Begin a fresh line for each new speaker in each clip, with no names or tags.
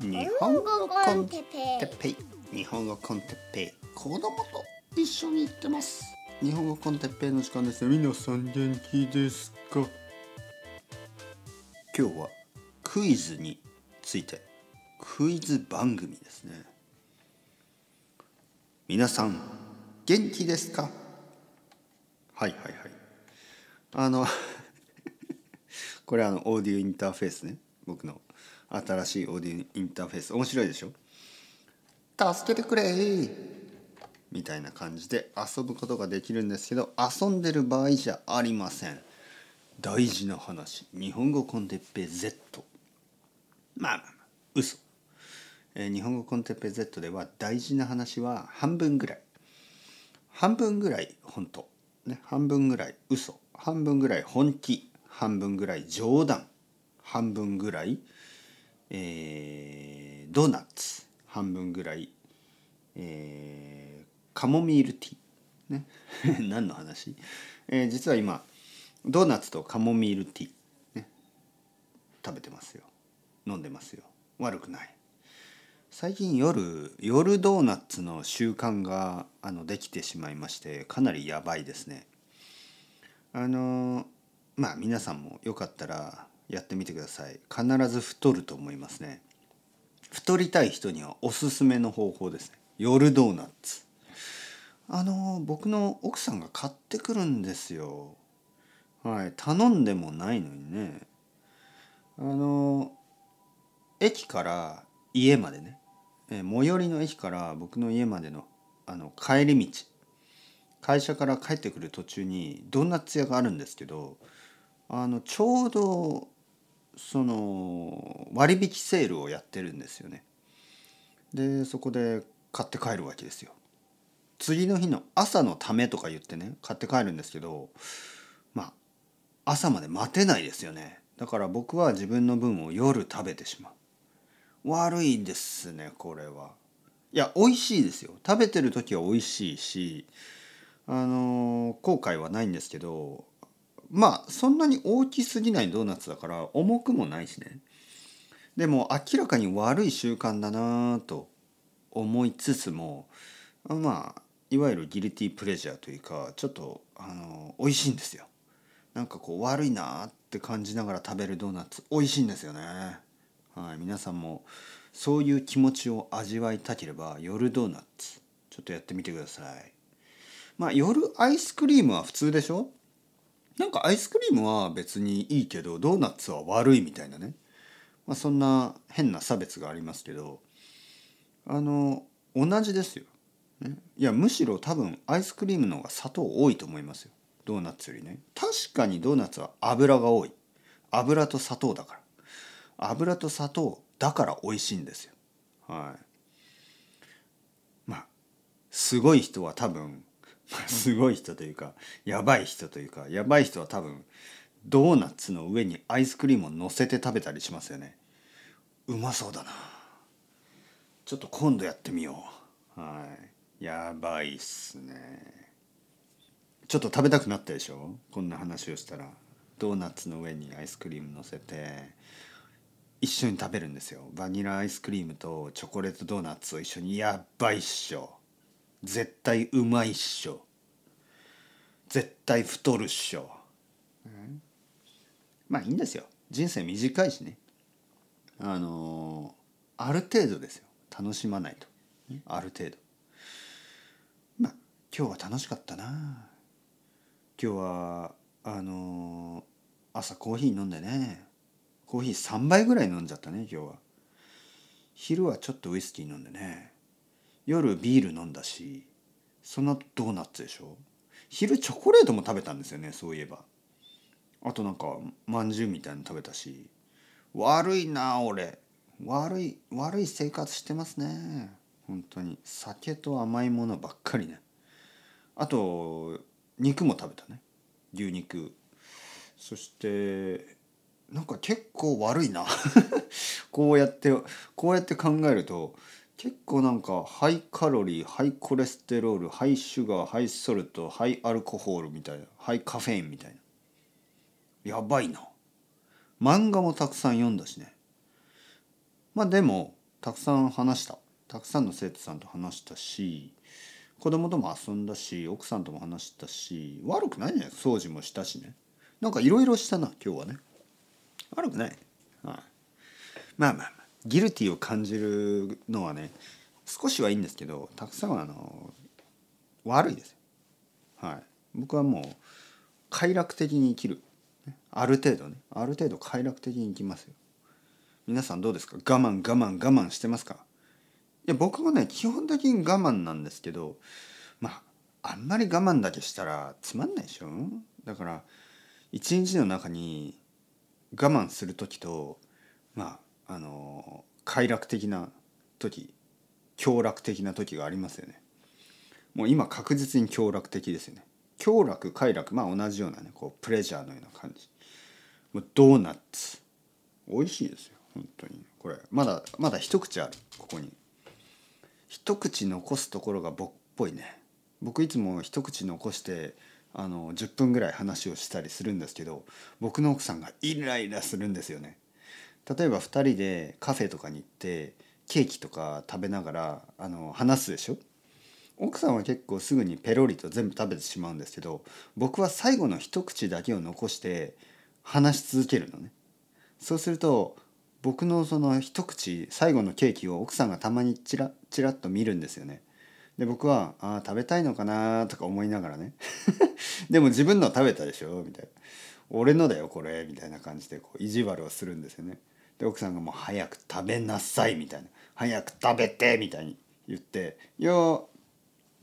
日本語コンテッペイ。日本語コンテッペイ。子供と一緒に行ってます。日本語コンテッペイの時間です。皆さん元気ですか？今日はクイズについてクイズ番組ですね。皆さん元気ですか？はいはいはい。あの これあのオーディオインターフェースね。僕の。新しいオーディオインターフェース。面白いでしょ？助けてくれ。みたいな感じで遊ぶことができるんですけど遊んでる場合じゃありません。大事な話。日本語コンテッペ Z まあまあまあ嘘、えー、日本語コンテッペ Z では大事な話は半分ぐらい。半分ぐらい本当。ね半分ぐらい嘘。半分ぐらい本気。半分ぐらい冗談。半分ぐらい、えー、ドーナツ半分ぐらい、えー、カモミールティー、ね、何の話、えー、実は今ドーナツとカモミールティー、ね、食べてますよ。飲んでますよ。悪くない。最近夜夜ドーナツの習慣があのできてしまいましてかなりやばいですね。あのまあ皆さんもよかったらやってみてください。必ず太ると思いますね。太りたい人にはおすすめの方法ですね。夜ドーナツ。あの僕の奥さんが買ってくるんですよ。はい。頼んでもないのにね。あの駅から家までね。え最寄りの駅から僕の家までのあの帰り道。会社から帰ってくる途中にドーナツ屋があるんですけどあのちょうどその割引セールをやってるんですよね。でそこで買って帰るわけですよ。次の日の朝のためとか言ってね買って帰るんですけどまあ朝まで待てないですよね。だから僕は自分の分を夜食べてしまう。悪いですねこれは。いや美味しいですよ。食べてる時は美味しいしあの後悔はないんですけどまあそんなに大きすぎないドーナツだから重くもないしね。でも明らかに悪い習慣だなと思いつつもまあいわゆるギルティープレジャーというかちょっとあの美味しいんですよ。なんかこう悪いなって感じながら食べるドーナツ美味しいんですよね。はい皆さんもそういう気持ちを味わいたければ夜ドーナツちょっとやってみてください。まあ夜アイスクリームは普通でしょ？なんかアイスクリームは別にいいけどドーナツは悪いみたいなね、まあ、そんな変な差別がありますけどあの同じですよ、ね、いやむしろ多分アイスクリームの方が砂糖多いと思いますよ。ドーナツよりね。確かにドーナツは油が多い。油と砂糖だから。油と砂糖だから美味しいんですよ。はい。まあすごい人は多分 すごい人というかやばい人というかやばい人は多分ドーナツの上にアイスクリームを乗せて食べたりしますよね。うまそうだな。ちょっと今度やってみよう。はい。やばいっすね。ちょっと食べたくなったでしょ？こんな話をしたら。ドーナツの上にアイスクリーム乗せて一緒に食べるんですよ。バニラアイスクリームとチョコレートドーナツを一緒に。やばいっしょ。絶対うまいっしょ。絶対太るっしょ、うん、まあいいんですよ。人生短いしね。あのー、ある程度ですよ。楽しまないと。ある程度。まあ今日は楽しかったな。今日はあのー、朝コーヒー飲んでね。コーヒー3杯ぐらい飲んじゃったね今日は。昼はちょっとウイスキー飲んでね夜ビール飲んだしその後ドーナツでしょ？昼チョコレートも食べたんですよねそういえば。あとなんかまんじゅうみたいの食べたし。悪いな俺。悪い悪い生活してますね。本当に。酒と甘いものばっかりね。あと肉も食べたね。牛肉。そしてなんか結構悪いな。こうやってこうやって考えると結構なんかハイカロリーハイコレステロール high sugar high salt high alcohol みたいな high caffeine みたいな。やばいな。漫画もたくさん読んだしね。まあでもたくさん話した。たくさんの生徒さんと話したし子供とも遊んだし奥さんとも話したし悪くないね掃除もしたしね。なんかいろいろしたな今日はね。悪くない、はい、まあまあまあ。ギルティを感じるのはね少しはいいんですけどたくさんはあの悪いですはい。僕はもう快楽的に生きる。ある程度ね。ある程度快楽的に生きますよ。皆さんどうですか？我慢我慢我慢してますか？いや僕はね基本的に我慢なんですけどまああんまり我慢だけしたらつまんないでしょ？だから一日の中に我慢する時とまああの快楽的な時享楽的な時がありますよね。もう今確実に享楽的ですよね。享楽快楽まあ同じようなねこうプレジャーのような感じ。もうドーナツ。美味しいですよ本当に。これまだまだ一口あるここに。一口残すところが僕っぽいね。僕いつも一口残してあの10分ぐらい話をしたりするんですけど僕の奥さんがイライラするんですよね。例えば2人でカフェとかに行ってケーキとか食べながらあの話すでしょ？奥さんは結構すぐにペロリと全部食べてしまうんですけど僕は最後の一口だけを残して話し続けるのね。そうすると僕のその一口最後のケーキを奥さんがたまにチラチラッと見るんですよね。で僕は「ああ食べたいのかな」とか思いながらね。でも自分の食べたでしょ？みたいな「俺のだよこれ」みたいな感じでこう意地悪をするんですよね。で奥さんがもう「早く食べなさい」みたいな「早く食べて」みたいに言って「いや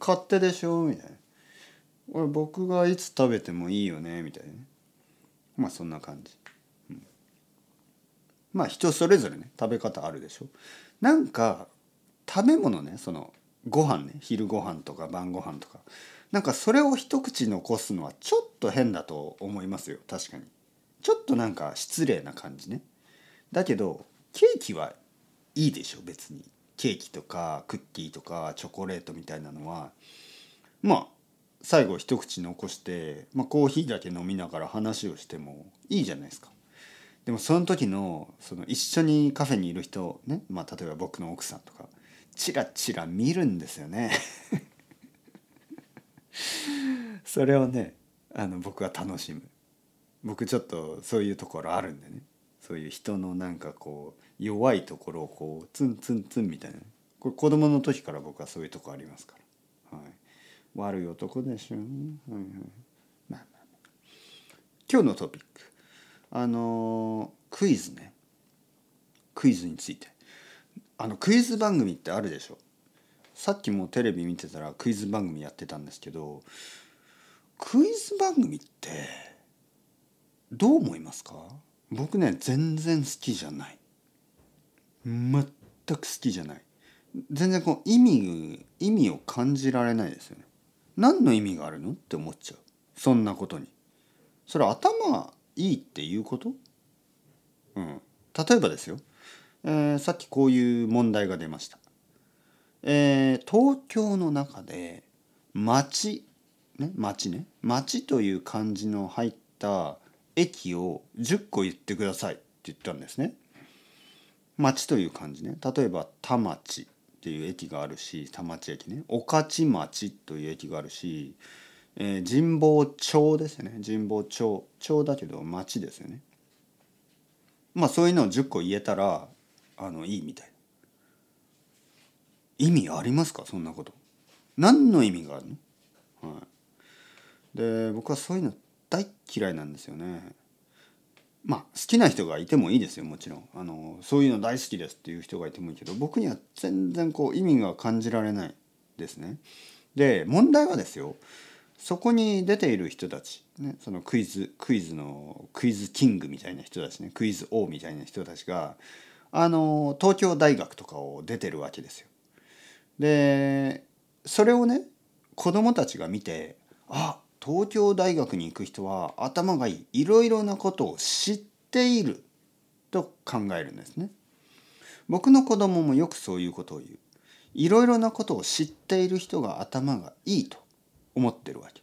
勝手でしょ」みたいな「俺僕がいつ食べてもいいよね」みたいな。ねまあそんな感じ、うん、まあ人それぞれね。食べ方あるでしょ。なんか食べ物ねそのご飯ね。昼ご飯とか晩ご飯とか。なんかそれを一口残すのはちょっと変だと思いますよ。確かに。ちょっとなんか失礼な感じね。だけどケーキはいいでしょ別に。ケーキとかクッキーとかチョコレートみたいなのは。まあ最後一口残して、まあ、コーヒーだけ飲みながら話をしてもいいじゃないですか。でもその時のその一緒にカフェにいる人ね、まあ、例えば僕の奥さんとかチラチラ見るんですよね。それをねあの僕は楽しむ。僕ちょっとそういうところあるんでね。そういう人のなんかこう弱いところをこうツンツンツンみたいなこれ子供の時から僕はそういうとこありますから、はい、悪い男でしょ、はいはい。まあまあ、今日のトピック。あのクイズね。クイズについて。あのクイズ番組ってあるでしょ。さっきもテレビ見てたらクイズ番組やってたんですけどクイズ番組ってどう思いますか？僕ね全然好きじゃない。全く好きじゃない。全然こう意味意味を感じられないですよね。何の意味があるのって思っちゃう。そんなことに。それ頭いいっていうこと？うん。例えばですよ、えー、さっきこういう問題が出ました。えー、東京の中で町ね町ね。町という漢字の入った駅を10個言ってくださいって言ったんですね。町という漢字ね。例えば田町っていう駅があるし田町駅ね。御徒町という駅があるし、えー、神保町ですよね。神保町町だけど町ですよね。まあそういうのを10個言えたらあのいいみたい。意味ありますか？そんなこと。何の意味があるの、はい、で僕はそういうの大嫌いなんですよねまあ好きな人がいてもいいですよもちろんあのそういうの大好きですっていう人がいてもいいけど僕には全然こう意味が感じられないですね。で問題はですよそこに出ている人たち、ね、そのクイズクイズのクイズキングみたいな人たちねクイズ王みたいな人たちがあの東京大学とかを出てるわけですよ。でそれをね子供たちが見てあ東京大学に行く人は頭がいいいろいろなことを知っていると考えるんですね。僕の子供もよくそういうことを言う。いろいろなことを知っている人が頭がいいと思ってるわけ。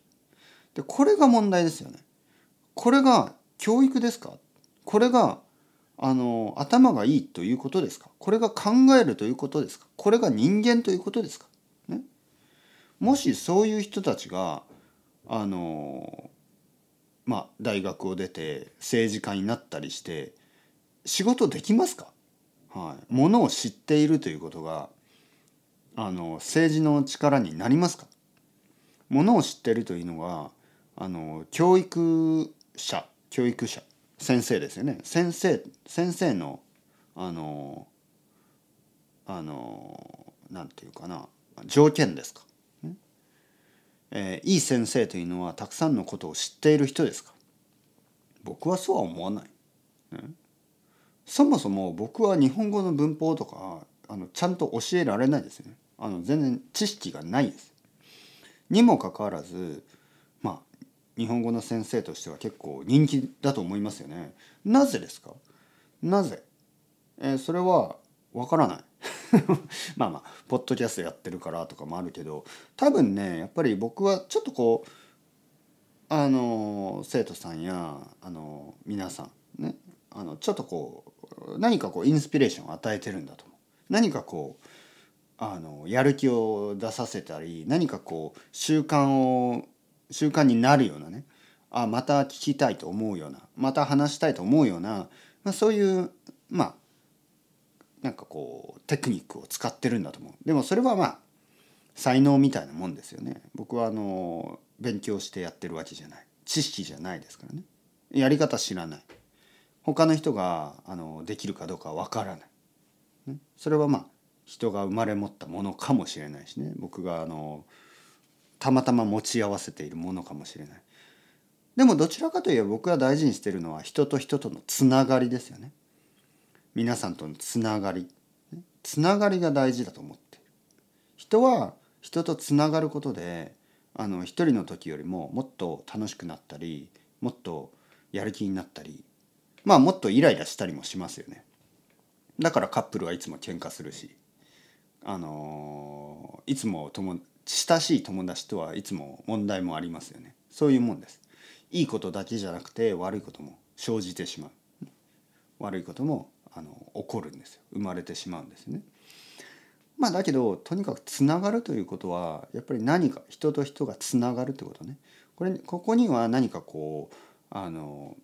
でこれが問題ですよね。これが教育ですか？これがあの頭がいいということですか？これが考えるということですか？これが人間ということですか、ね、もしそういう人たちがあのまあ大学を出て政治家になったりして仕事できますか、はい、ものを知っているということがあの政治の力になりますか？ものを知っているというのはあの教育者教育者先生ですよね。先生先生のあのあのなんていうかな条件ですか、えー、いい先生というのはたくさんのことを知っている人ですか？僕はそうは思わない、ね、そもそも僕は日本語の文法とかあのちゃんと教えられないですね。あの全然知識がないです。にもかかわらずまあ日本語の先生としては結構人気だと思いますよね。なぜですか？なぜ、えー、それはわからない。まあまあポッドキャストやってるからとかもあるけど多分ねやっぱり僕はちょっとこうあの生徒さんやあの皆さんねあのちょっとこう何かこうインスピレーションを与えてるんだと思う。何かこうあのやる気を出させたり何かこう習慣を習慣になるようなねあまた聞きたいと思うようなまた話したいと思うような、まあ、そういうまあなんかこうテクニックを使ってるんだと思う。でもそれはまあ才能みたいなもんですよね。僕はあの勉強してやってるわけじゃない。知識じゃないですからね。やり方知らない。他の人があのできるかどうかわからない、ね、それはまあ人が生まれ持ったものかもしれないしね。僕があのたまたま持ち合わせているものかもしれない。でもどちらかといえば僕が大事にしてるのは人と人とのつながりですよね。皆さんとのつながり。つながりが大事だと思って。人は人とつながることであの一人の時よりももっと楽しくなったりもっとやる気になったりまあもっとイライラしたりもしますよね。だからカップルはいつも喧嘩するしあのいつも友親しい友達とはいつも問題もありますよね。そういうもんです。いいことだけじゃなくて悪いことも生じてしまう。悪いこともあの起こるんですよ。生まれてしまうんですね。まあだけどとにかくつながるということはやっぱり何か人と人がつながるってことね。これここには何かこうあの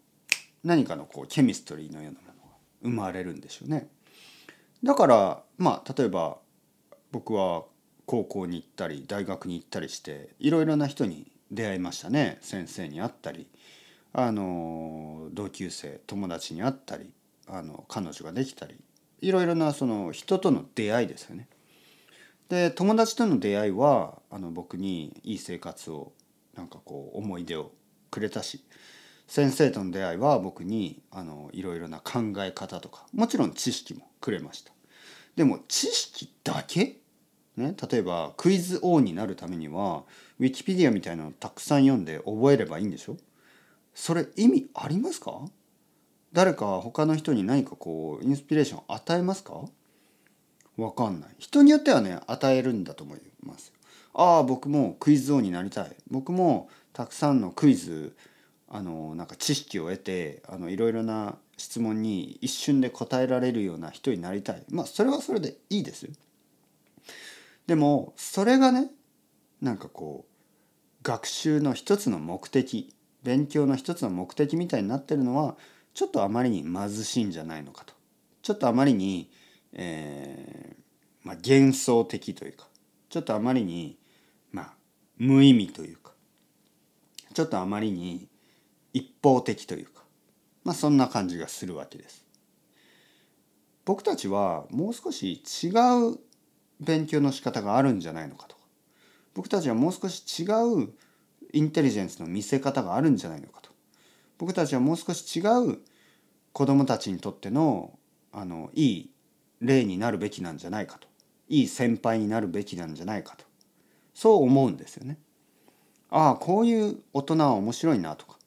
何かのこうケミストリーのようなものが生まれるんでしょうね。だからまあ例えば僕は高校に行ったり大学に行ったりしていろいろな人に出会いましたね。先生に会ったりあの同級生友達に会ったり。あの彼女ができたりいろいろなその人との出会いですよね。で友達との出会いはあの僕にいい生活をなんかこう思い出をくれたし先生との出会いは僕にあのいろいろな考え方とかもちろん知識もくれました。でも知識だけ？ね、例えばクイズ王になるためにはウィキペディアみたいなのたくさん読んで覚えればいいんでしょ？それ意味ありますか？誰か他の人に何かこうインスピレーション与えますか？わかんない。人によってはね与えるんだと思いますああ僕もクイズ王になりたい。僕もたくさんのクイズあのなんか知識を得てあのいろいろな質問に一瞬で答えられるような人になりたい。まあそれはそれでいいですでもそれがねなんかこう学習の一つの目的勉強の一つの目的みたいになってるのはちょっとあまりに貧しいんじゃないのかと。ちょっとあまりに、えーまあ、幻想的というか。ちょっとあまりに、まあ、無意味というか。ちょっとあまりに一方的というか、まあ、そんな感じがするわけです。僕たちはもう少し違う勉強の仕方があるんじゃないのかと。か僕たちはもう少し違うインテリジェンスの見せ方があるんじゃないのか僕たちはもう少し違う子どもたちにとってのあのいい例になるべきなんじゃないかといい先輩になるべきなんじゃないかとそう思うんですよね。ああこういう大人は面白いなとか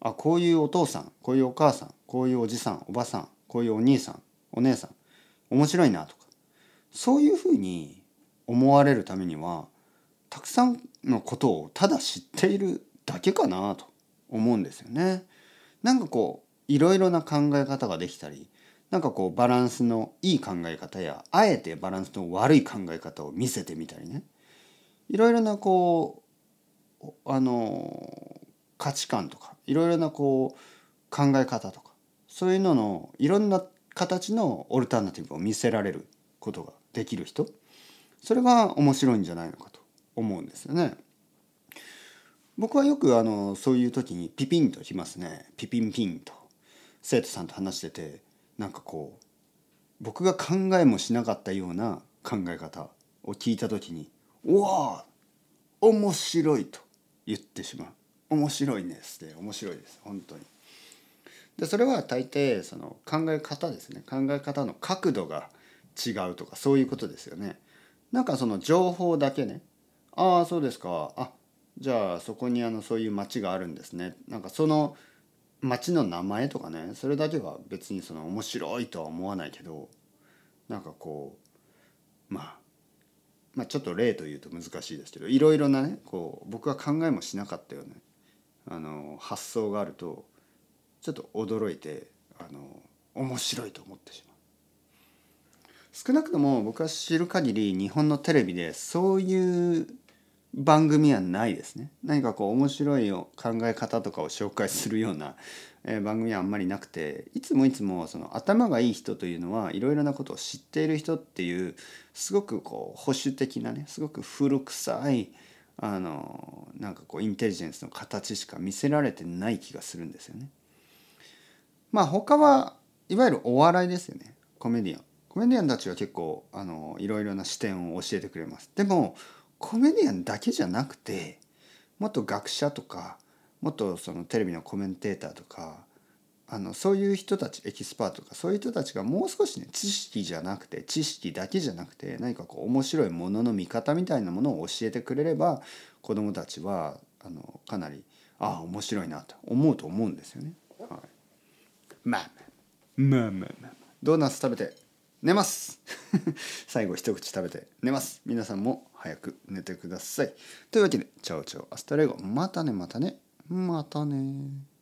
あこういうお父さんこういうお母さんこういうおじさんおばさんこういうお兄さんお姉さん面白いなとかそういうふうに思われるためにはたくさんのことをただ知っているだけかなと思うんですよね。なんかこういろいろな考え方ができたりなんかこうバランスのいい考え方やあえてバランスの悪い考え方を見せてみたりねいろいろなこうあの価値観とかいろいろなこう考え方とかそういうののいろんな形のオルタナティブを見せられることができる人それが面白いんじゃないのかと思うんですよね。僕はよくあのそういう時にピピンときますね。ピピンピンと。生徒さんと話しててなんかこう僕が考えもしなかったような考え方を聞いた時に「うわ面白い」と言ってしまう「面白いです」って面白いです。本当に。でそれは大抵その考え方ですね。考え方の角度が違うとかそういうことですよね。なんかその情報だけね。ああそうですか。あじゃあそこにあのそういう町があるんですねなんかその町の名前とかねそれだけは別にその面白いとは思わないけどなんかこうまあまあちょっと例というと難しいですけどいろいろなねこう僕は考えもしなかったよねあの発想があるとちょっと驚いてあの面白いと思ってしまう。少なくとも僕は知る限り日本のテレビでそういう番組はないですね何かこう面白い考え方とかを紹介するような、え番組はあんまりなくていつもいつもその頭がいい人というのはいろいろなことを知っている人っていうすごくこう保守的なねすごく古臭いあのなんかこうインテリジェンスの形しか見せられてない気がするんですよね。まあ他はいわゆるお笑いですよねコメディアン。コメディアンたちは結構あのいろいろな視点を教えてくれます。でもコメディアンだけじゃなくてもっと学者とかもっとそのテレビのコメンテーターとかあのそういう人たちエキスパートとかそういう人たちがもう少しね知識じゃなくて知識だけじゃなくて何かこう面白いものの見方みたいなものを教えてくれれば子どもたちはあのかなりああ面白いなと思うと思うんですよね。はい、まあまあまあまあまあ。ドーナツ食べて寝ます。最後一口食べて寝ます。皆さんも早く寝てください。というわけでチャオチャオアスタレゴ。またねまたね。またね。